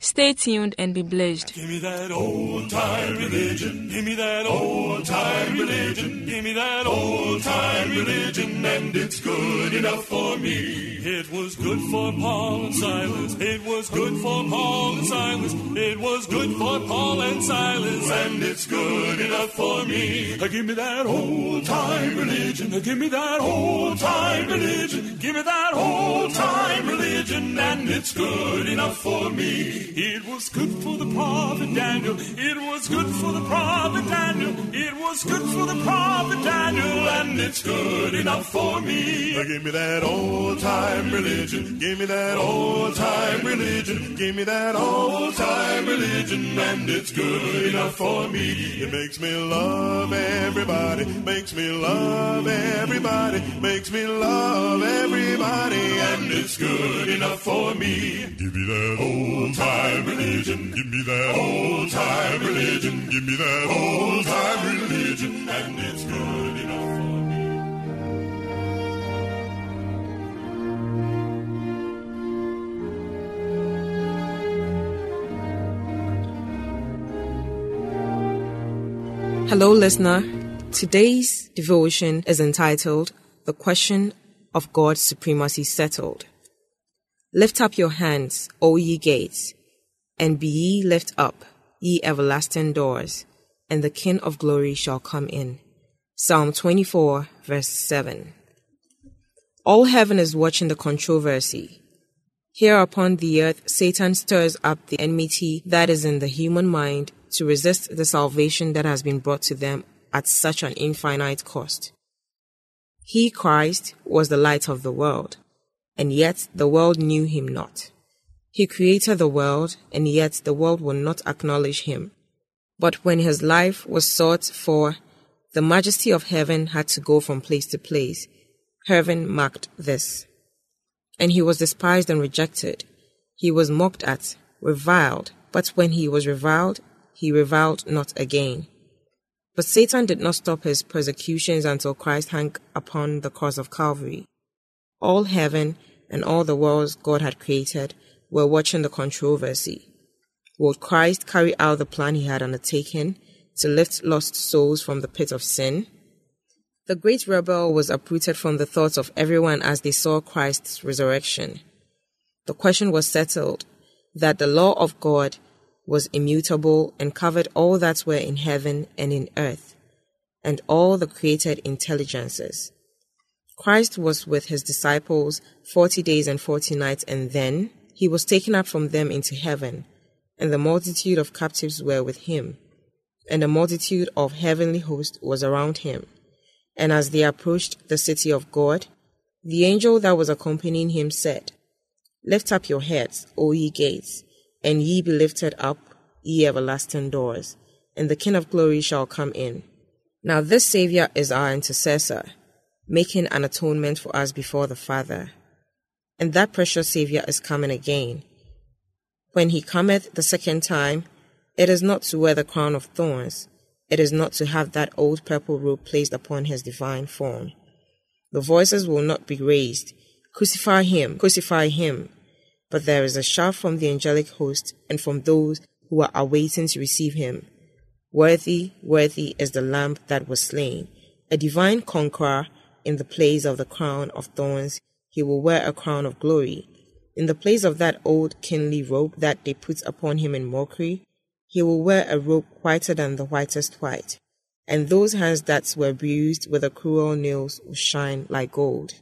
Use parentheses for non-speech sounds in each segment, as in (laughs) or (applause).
Stay tuned and be blessed. Give me that old time religion. Give me that old time religion. Give me that old time religion, and it's good enough for me. It was good for Paul and Silas. It was good for Paul and Silas. It was good for Paul and Silas, and it's good enough for me. Give me that old time religion. Give me that old time religion. Give me that old time religion, and it's good enough for me. It was good for the prophet Daniel. It was good for the prophet Daniel. It was good for the prophet Daniel, and it's good enough for me. Give me that old time religion. Give me that old time religion. Give me that old time religion, and it's good enough for me. It makes me love everybody. Makes me love everybody. Makes me love everybody, and it's good enough for me. Give me that old time time religion. Give me that old time religion. Give me that old time religion. And it's good enough for me. Hello, listener. Today's devotion is entitled The Question of God's Supremacy Settled. Lift up your hands, O ye gates, and be ye lift up, ye everlasting doors, and the King of glory shall come in. Psalm 24, verse 7. All heaven is watching the controversy. Here upon the earth, Satan stirs up the enmity that is in the human mind to resist the salvation that has been brought to them at such an infinite cost. He, Christ, was the light of the world, and yet the world knew him not. He created the world, and yet the world will not acknowledge him. But when his life was sought for, the majesty of heaven had to go from place to place. Heaven marked this. And he was despised and rejected. He was mocked at, reviled, but when he was reviled, he reviled not again. But Satan did not stop his persecutions until Christ hung upon the cross of Calvary. All heaven and all the worlds God had created were watching the controversy. Would Christ carry out the plan he had undertaken to lift lost souls from the pit of sin? The great rebel was uprooted from the thoughts of everyone as they saw Christ's resurrection. The question was settled that the law of God was immutable and covered all that were in heaven and in earth, and all the created intelligences. Christ was with his disciples forty days and forty nights, and then, he was taken up from them into heaven, and the multitude of captives were with him, and a multitude of heavenly hosts was around him. And as they approached the city of God, the angel that was accompanying him said, Lift up your heads, O ye gates, and ye be lifted up, ye everlasting doors, and the King of glory shall come in. Now this Saviour is our intercessor, making an atonement for us before the Father and that precious Saviour is coming again. When he cometh the second time, it is not to wear the crown of thorns, it is not to have that old purple robe placed upon his divine form. The voices will not be raised, Crucify him, crucify him. But there is a shout from the angelic host and from those who are awaiting to receive him. Worthy, worthy is the Lamb that was slain, a divine conqueror in the place of the crown of thorns he will wear a crown of glory. In the place of that old kingly robe that they put upon him in mockery, he will wear a robe whiter than the whitest white, and those hands that were bruised with the cruel nails will shine like gold.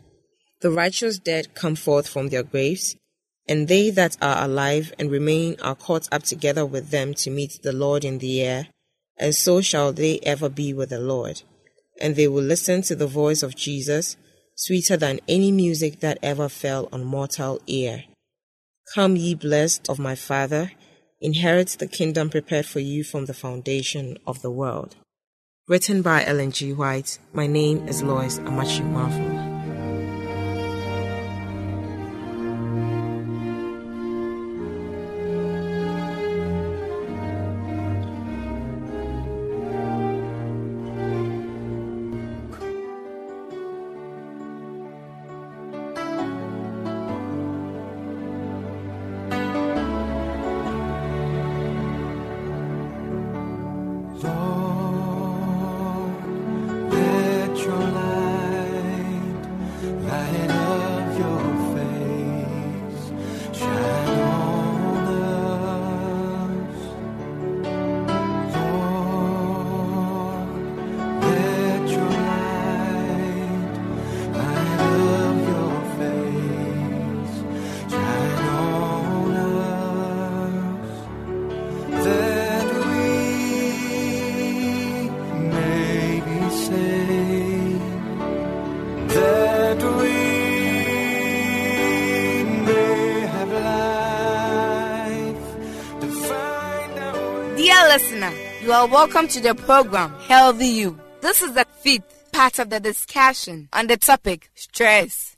The righteous dead come forth from their graves, and they that are alive and remain are caught up together with them to meet the Lord in the air, and so shall they ever be with the Lord. And they will listen to the voice of Jesus sweeter than any music that ever fell on mortal ear. Come, ye blessed of my Father, inherit the kingdom prepared for you from the foundation of the world. Written by Ellen G. White, my name is Lois Amachi Marvel. Listener. You are welcome to the program Healthy You. This is the fifth part of the discussion on the topic stress.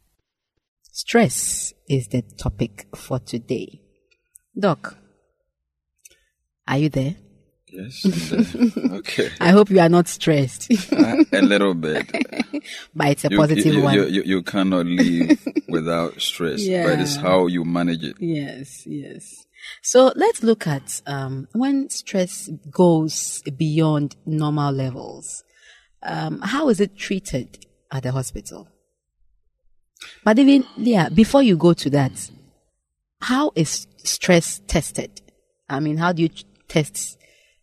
Stress is the topic for today. Doc, are you there? Yes. (laughs) uh, okay. I hope you are not stressed, Uh, a little bit. (laughs) but it's a You- positive you, one. You, you, you cannot live without stress, but it's how you manage it. Yes, yes. So let's look at um, when stress goes beyond normal levels. Um, how is it treated at the hospital? But even yeah, before you go to that, how is stress tested? I mean, how do you test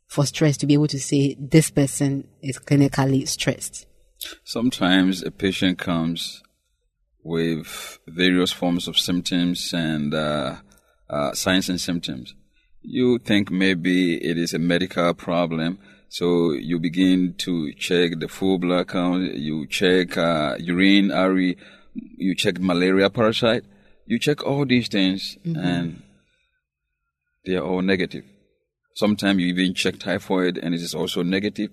for stress to be able to say this person is clinically stressed? Sometimes a patient comes with various forms of symptoms and uh, uh, signs and symptoms. You think maybe it is a medical problem, so you begin to check the full blood count, you check uh, urine, RE, you check malaria parasite, you check all these things, and they are all negative. Sometimes you even check typhoid, and it is also negative.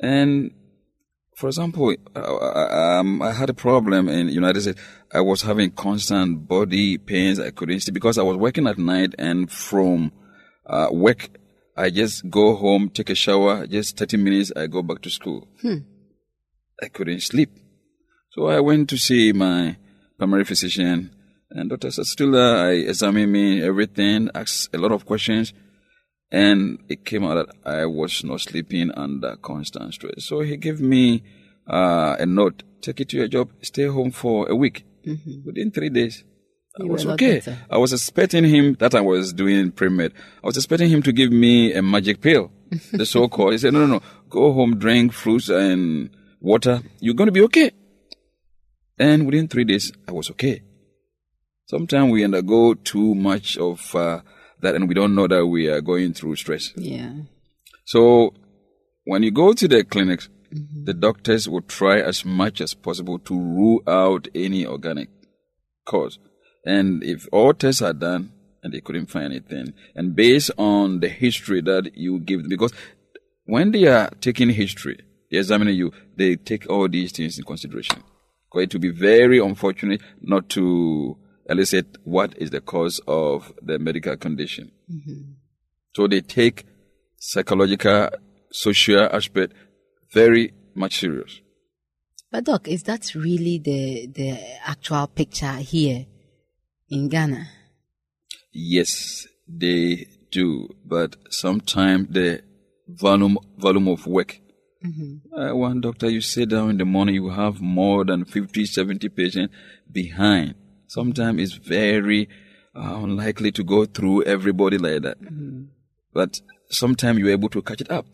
And for example, uh, um, I had a problem in the United States. I was having constant body pains. I couldn't sleep because I was working at night, and from uh, work, I just go home, take a shower, just 30 minutes, I go back to school. I couldn't sleep. So I went to see my primary physician, and Dr. Sastula, I examined me, everything, asked a lot of questions, and it came out that I was not sleeping under constant stress. So he gave me uh, a note, take it to your job, stay home for a week. Within three days, I You were was okay. better. I was expecting him, that I was doing pre-med, I was expecting him to give me a magic pill, (laughs) the so-called. He said, no, no, no, go home, drink fruits and water. You're going to be okay. And within three days, I was okay. Sometimes we undergo too much of uh, that and we don't know that we are going through stress. Yeah. So when you go to the clinics, mm-hmm. the doctors will try as much as possible to rule out any organic cause. And if all tests are done and they couldn't find anything, and based on the history that you give because when they are taking history, they're examining you, they take all these things in consideration. Going to be very unfortunate not to elicit what is the cause of the medical condition. So they take psychological, social aspect very much serious. But doc, is that really the the actual picture here in Ghana? Yes, they do, but sometimes the volume volume of work. Uh, one doctor, you sit down in the morning, you have more than 50, 70 patients behind. Sometimes it's very uh, unlikely to go through everybody like that. But sometimes you're able to catch it up.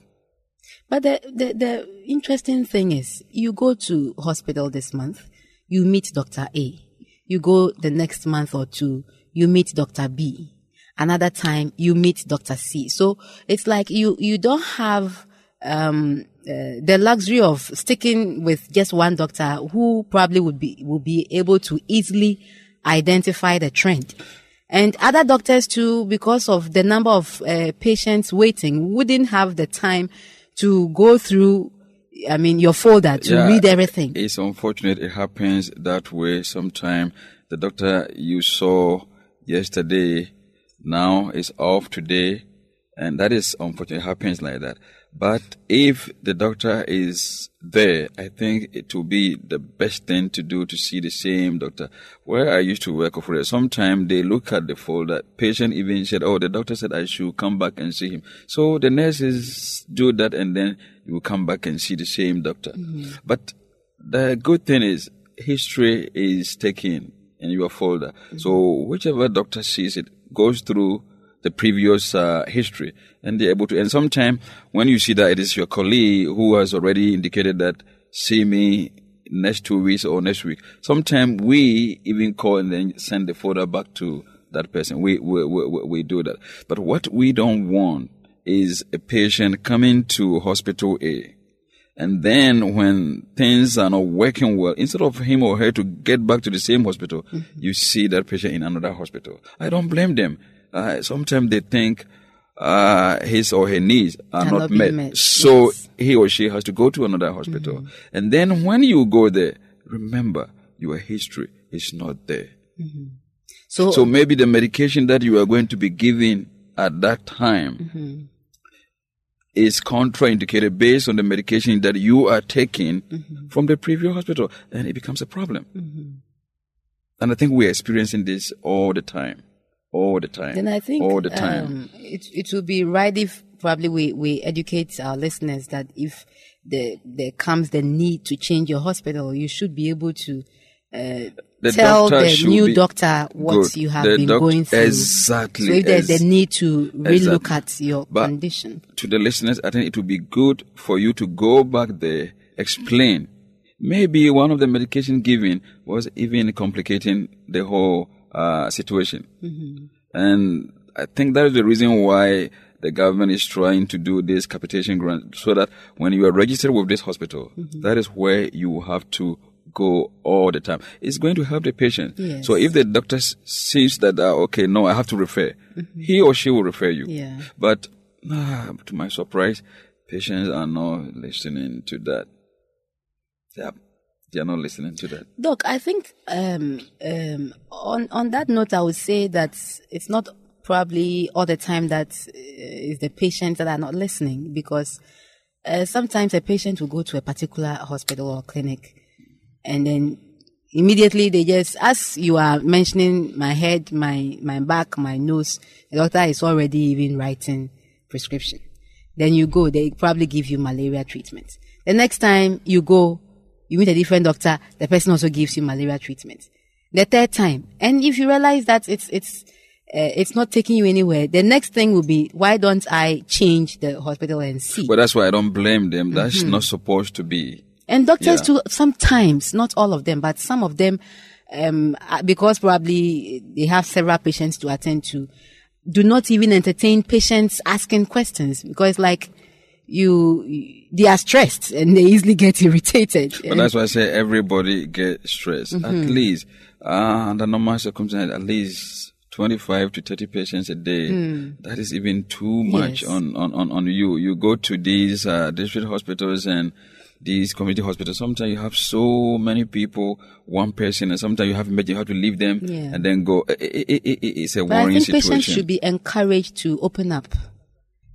But the, the the interesting thing is, you go to hospital this month, you meet Doctor A. You go the next month or two, you meet Doctor B. Another time, you meet Doctor C. So it's like you you don't have um uh, the luxury of sticking with just one doctor who probably would be will be able to easily identify the trend. And other doctors too, because of the number of uh, patients waiting, wouldn't have the time to go through, I mean, your folder to Yeah, read everything. It's unfortunate it happens that way Sometimes The doctor you saw yesterday now is off today, and that is unfortunate. It happens like that. But if the doctor is there, I think it will be the best thing to do to see the same doctor. Where I used to work over sometimes they look at the folder. Patient even said, "Oh, the doctor said I should come back and see him." So the nurses do that, and then you come back and see the same doctor. Mm-hmm. But the good thing is history is taken in your folder. Mm-hmm. So whichever doctor sees it goes through the previous uh, history and they're able to. And sometimes when you see that it is your colleague who has already indicated that see me next two weeks or next week, sometimes we even call and then send the folder back to that person. We, we, we, we- we do that. But what we don't want is a patient coming to hospital A and then when things are not working well, instead of him or her to get back to the same hospital, you see that patient in another hospital. I don't blame them. Uh, sometimes they think uh, his or her needs are Cannot not met. met, So yes. Mm-hmm. he or she has to go to another hospital. And then when you go there, remember your history is not there. So, So maybe the medication that you are going to be given at that time Mm-hmm. is contraindicated based on the medication that you are taking Mm-hmm. from the previous hospital, and it becomes a problem. And I think we're experiencing this all the time. All the time. then I think all the time. Um, it it will be right if probably we, we educate our listeners that if the, there comes the need to change your hospital, you should be able to uh, The tell the new doctor what Good. you have The been doc- going through. exactly, So if there's the need to relook exactly. at your But- condition. to the listeners, I think it would be good for you to go back there, explain. Maybe one of the medication given was even complicating the whole uh, situation. And I think that is the reason why the government is trying to do this capitation grant so that when you are registered with this hospital, that is where you have to go all the time. It's going to help the patient. Yes. So if the doctor sees that, uh, okay, no, I have to refer, he or she will refer you. Yeah. But ah, to my surprise, patients are not listening to that. They are, they are not listening to that. Doc, I think um, um, on on that note, I would say that it's not probably all the time that uh, is the patients that are not listening because uh, sometimes a patient will go to a particular hospital or clinic and then immediately they just as you are mentioning my head, my my back, my nose, the doctor is already even writing prescription. Then you go, they probably give you malaria treatment. The next time you go, you meet a different doctor, the person also gives you malaria treatment. The third time, and if you realize that it's it's uh, it's not taking you anywhere, the next thing will be why don't I change the hospital and see? But that's why I don't blame them. That's Mm-hmm. not supposed to be. And doctors Yeah. too, sometimes, not all of them, but some of them, um, uh, because probably they have several patients to attend to, do not even entertain patients asking questions because like you, they are stressed and they easily get (laughs) irritated. But that's why I say everybody get stressed. At Mm-hmm. least, uh, under normal circumstances, at least 25 to 30 patients a day. That is even too much. Yes. on, on, on, on you. You go to these uh, district hospitals and these community hospitals. Sometimes you have so many people, one person, and sometimes you have you have to leave them Yeah. and then go. It, it, it, it- it's a But I worrying think patients should be encouraged to open up.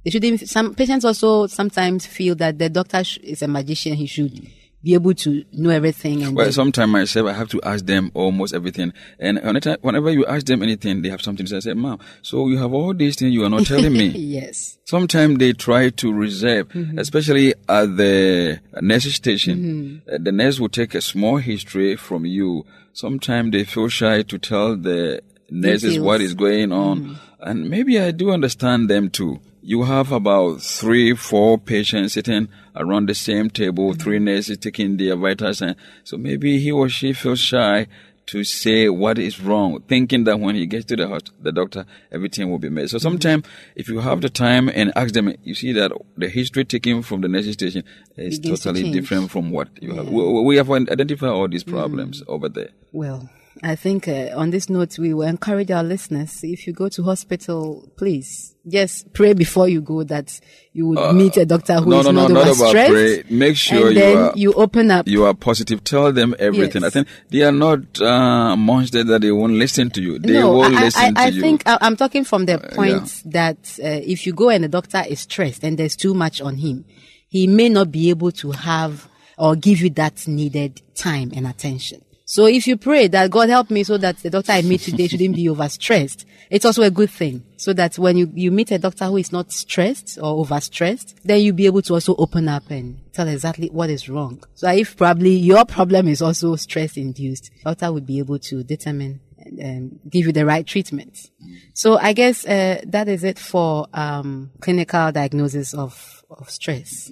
They should even, some patients also sometimes feel that the doctor sh- is a magician. He should be able to know everything. And Well, sometimes myself, I have to ask them almost everything. And whenever you ask them anything, they have something to say. I say, Mom, so you have all these things you are not (laughs) telling me. yes. Sometimes they try to reserve, especially at the nurse station. Uh, The nurse will take a small history from you. Sometimes they feel shy to tell the nurses what Details. is going on. Mm. And maybe I do understand them too. You have about three, four patients sitting around the same table, mm. three nurses taking their vital signs. So maybe he or she feels shy to say what is wrong, thinking that when he gets to the hospital, the doctor, everything will be made. So mm. sometimes, if you have the time and ask them, you see that the history taken from the nursing station is Begins to totally different from what you have. We, we have identified all these problems over there. Well, I think uh, on this note, we will encourage our listeners. If you go to hospital, please just pray before you go that you would meet a doctor who Uh, no, is no, no, not overstressed. pray. Make sure and you then are- you open up. You are positive. Tell them everything. Yes. I think they are not uh, monsters that they won't listen to you. They no, will I, listen I, to I you. Uh, think I, I'm talking from the point yeah. that uh, if you go and the doctor is stressed and there's too much on him, he may not be able to have or give you that needed time and attention. So if you pray that God help me so that the doctor I meet today shouldn't be overstressed, it's also a good thing. So that when you, you meet a doctor who is not stressed or overstressed, then you'll be able to also open up and tell exactly what is wrong. So if probably your problem is also stress induced, doctor would be able to determine and um, give you the right treatment. So I guess uh, that is it for um, clinical diagnosis of, of stress.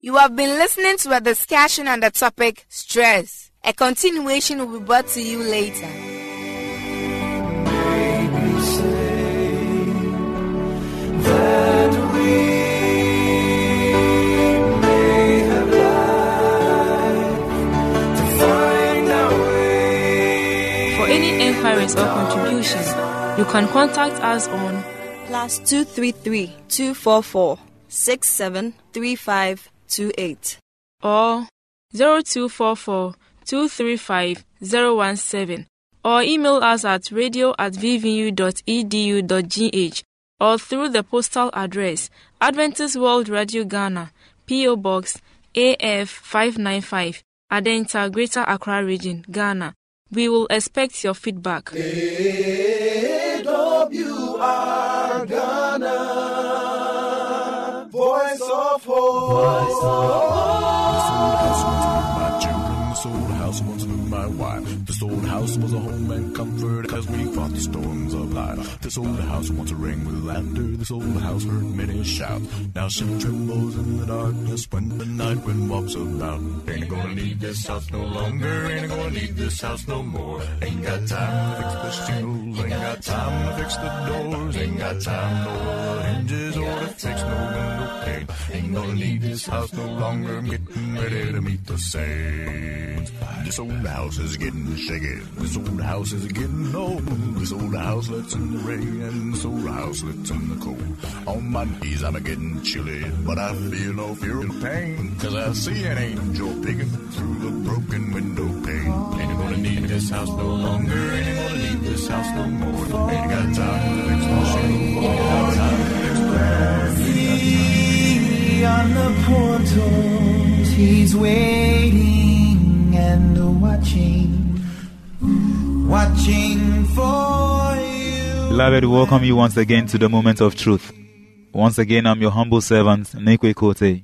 You have been listening to a discussion on the topic stress. A continuation will be brought to you later. that we may have life to find our way. For any inquiries or contributions, you can contact us on plus 233 244 673528 or 0244 235 017 or email us at radio at vvu.edu.gh or through the postal address Adventist World Radio Ghana, P.O. Box AF 595, Adenta, Greater Accra Region, Ghana. We will expect your feedback. AWR Ghana, Voice of Hope. Voice of Hope house was a home and comfort as we fought the storms of life. This old house once rang with laughter. This old house heard many shout. Now she trembles in the darkness when the night wind walks about. Ain't gonna need this house no longer. Ain't gonna need this house no more. Ain't got time to fix the shingles. Ain't got time to fix the doors. Ain't got time no the hinges or to fix no window pane. Ain't gonna need this house no longer. Ready to meet the saints. This old house is getting shaky. This old house is getting old. This old house lets in the rain this old house lets in the cold. On my knees I'm getting chilly, but I feel no fear of pain. Cause I see an angel peeking through the broken window pane. Ain't gonna need this house no longer. Ain't gonna need this house no more. Ain't got time my shingles. Ain't got time the on the portals, he's waiting and watching, watching for you. Beloved, welcome you once again to the moment of truth. Once again, I'm your humble servant, Nekwe Kote.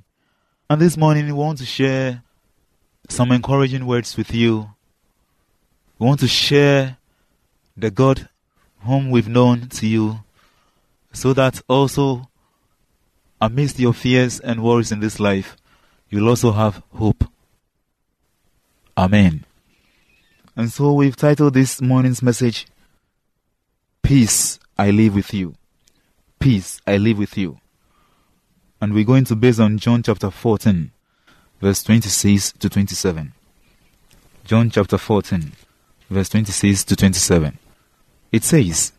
And this morning, we want to share some encouraging words with you. We want to share the God whom we've known to you so that also amidst your fears and worries in this life, you'll also have hope. Amen. And so we've titled this morning's message, Peace I Live with You. Peace I Live with You. And we're going to base on John chapter 14, verse 26 to 27. John chapter 14, verse 26 to 27. It says,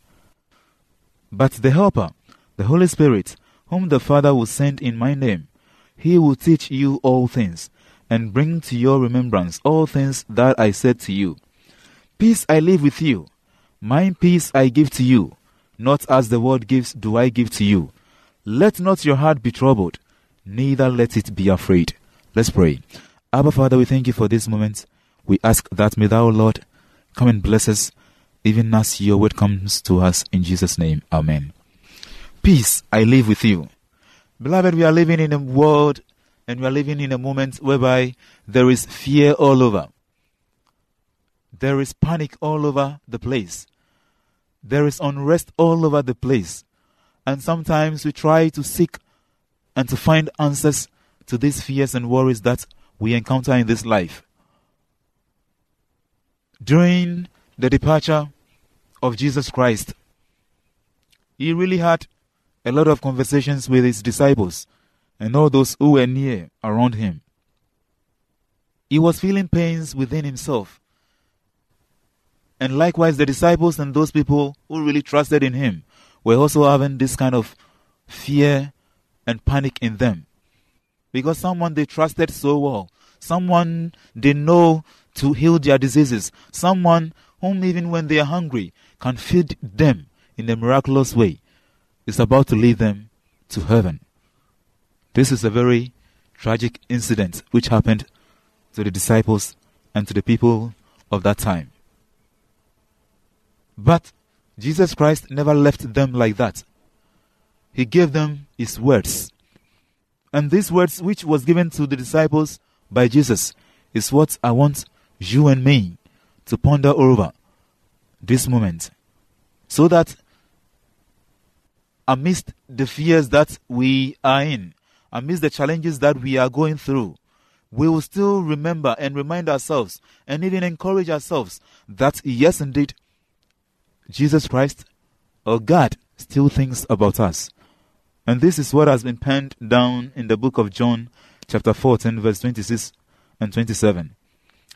But the Helper, the Holy Spirit, whom the Father will send in my name, he will teach you all things, and bring to your remembrance all things that I said to you. Peace I leave with you, my peace I give to you, not as the world gives do I give to you. Let not your heart be troubled, neither let it be afraid. Let's pray. Abba Father, we thank you for this moment. We ask that may thou, Lord, come and bless us, even as your word comes to us in Jesus' name. Amen. Peace I live with you. Beloved, we are living in a world and we are living in a moment whereby there is fear all over. There is panic all over the place. There is unrest all over the place. And sometimes we try to seek and to find answers to these fears and worries that we encounter in this life. During the departure of Jesus Christ, he really had a lot of conversations with his disciples and all those who were near around him. He was feeling pains within himself. And likewise, the disciples and those people who really trusted in him were also having this kind of fear and panic in them. Because someone they trusted so well, someone they know to heal their diseases, someone whom even when they are hungry can feed them in a miraculous way, is about to lead them to heaven. This is a very tragic incident which happened to the disciples and to the people of that time. But Jesus Christ never left them like that. He gave them His words. And these words, which was given to the disciples by Jesus, is what I want you and me to ponder over this moment. So that amidst the fears that we are in, amidst the challenges that we are going through, we will still remember and remind ourselves and even encourage ourselves that yes, indeed, Jesus Christ or God still thinks about us. And this is what has been penned down in the book of John, chapter 14, verse 26 and 27.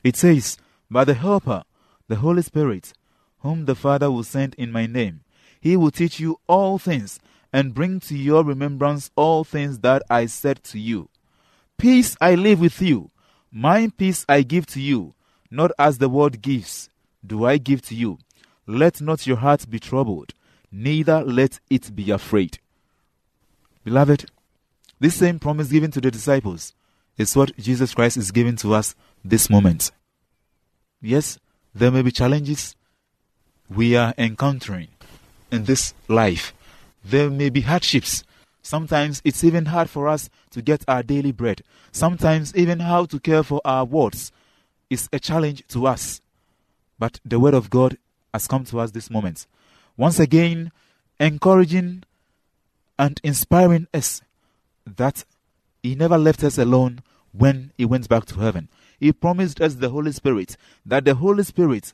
It says, By the Helper, the Holy Spirit, whom the Father will send in my name, he will teach you all things and bring to your remembrance all things that I said to you. Peace I leave with you, my peace I give to you, not as the world gives, do I give to you. Let not your heart be troubled, neither let it be afraid. Beloved, this same promise given to the disciples is what Jesus Christ is giving to us this moment. Yes, there may be challenges we are encountering in this life. There may be hardships. Sometimes it's even hard for us to get our daily bread. Sometimes even how to care for our wards is a challenge to us. But the word of God has come to us this moment. Once again, encouraging and inspiring us that He never left us alone when He went back to heaven. He promised us the Holy Spirit, that the Holy Spirit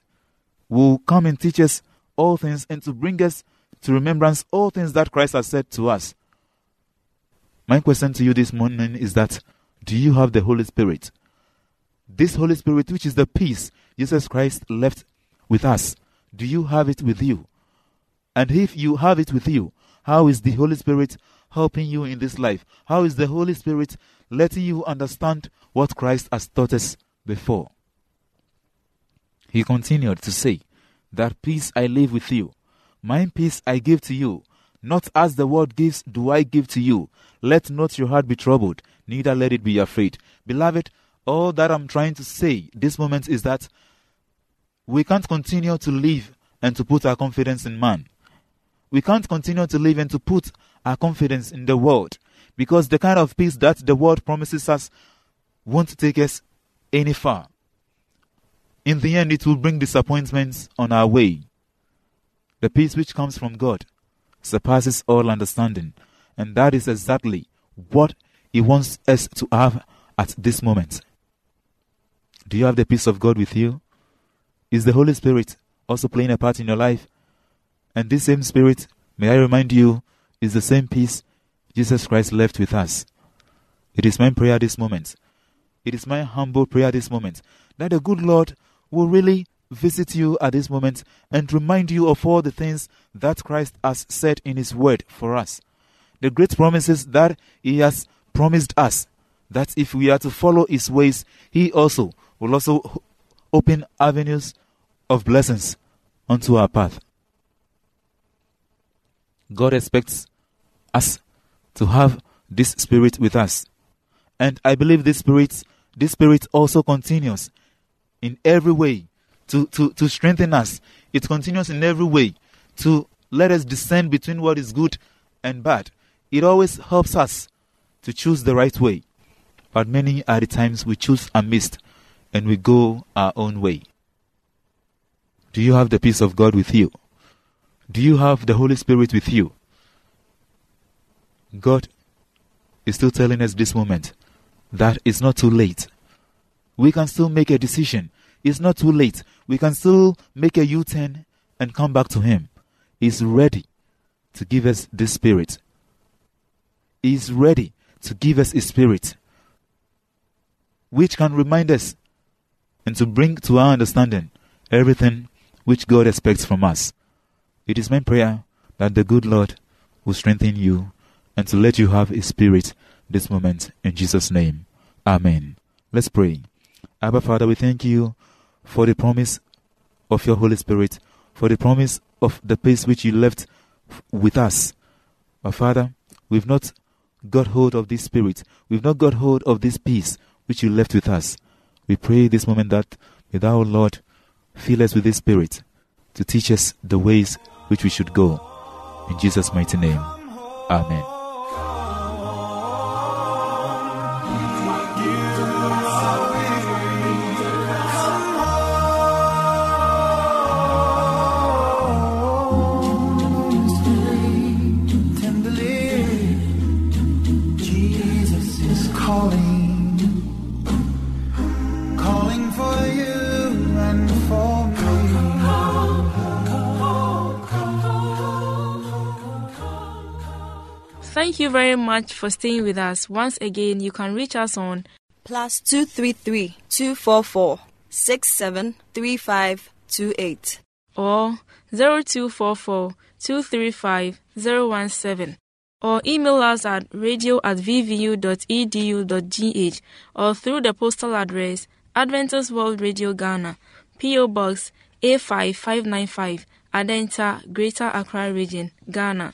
will come and teach us all things and to bring us to remembrance all things that Christ has said to us. My question to you this morning is that do you have the Holy Spirit? This Holy Spirit, which is the peace Jesus Christ left with us, do you have it with you? And if you have it with you, how is the Holy Spirit helping you in this life? How is the Holy Spirit letting you understand what Christ has taught us before? He continued to say, That peace I leave with you, my peace I give to you. Not as the world gives, do I give to you. Let not your heart be troubled, neither let it be afraid. Beloved, all that I'm trying to say this moment is that we can't continue to live and to put our confidence in man. We can't continue to live and to put our confidence in the world because the kind of peace that the world promises us won't take us any far. In the end, it will bring disappointments on our way. The peace which comes from God surpasses all understanding, and that is exactly what He wants us to have at this moment. Do you have the peace of God with you? Is the Holy Spirit also playing a part in your life? And this same Spirit, may I remind you, is the same peace Jesus Christ left with us. It is my prayer this moment. It is my humble prayer this moment that the good Lord will really visit you at this moment and remind you of all the things that Christ has said in His Word for us. The great promises that He has promised us that if we are to follow His ways, He also will also open avenues of blessings onto our path. God expects us to have this spirit with us. And I believe this spirit, this spirit also continues in every way to, to, to strengthen us. It continues in every way to let us discern between what is good and bad. It always helps us to choose the right way. But many are the times we choose amiss and we go our own way. Do you have the peace of God with you? Do you have the Holy Spirit with you? God is still telling us this moment that it's not too late. We can still make a decision. It's not too late. We can still make a U turn and come back to Him. He's ready to give us this Spirit. He's ready to give us His Spirit, which can remind us and to bring to our understanding everything which God expects from us. It is my prayer that the good Lord will strengthen you and to let you have His Spirit this moment in Jesus' name. Amen. Let's pray. Abba Father, we thank you for the promise of your Holy Spirit, for the promise of the peace which you left with us. But Father, we've not got hold of this Spirit. We've not got hold of this peace which you left with us. We pray this moment that may thou, Lord, fill us with this Spirit to teach us the ways which we should go. In Jesus' mighty name. Amen. Thank you very much for staying with us. Once again, you can reach us on plus 233 244 673528 or 0244 235 017. or email us at radio at vvu.edu.gh or through the postal address Adventist World Radio Ghana, P.O. Box A5595, Adenta, Greater Accra Region, Ghana.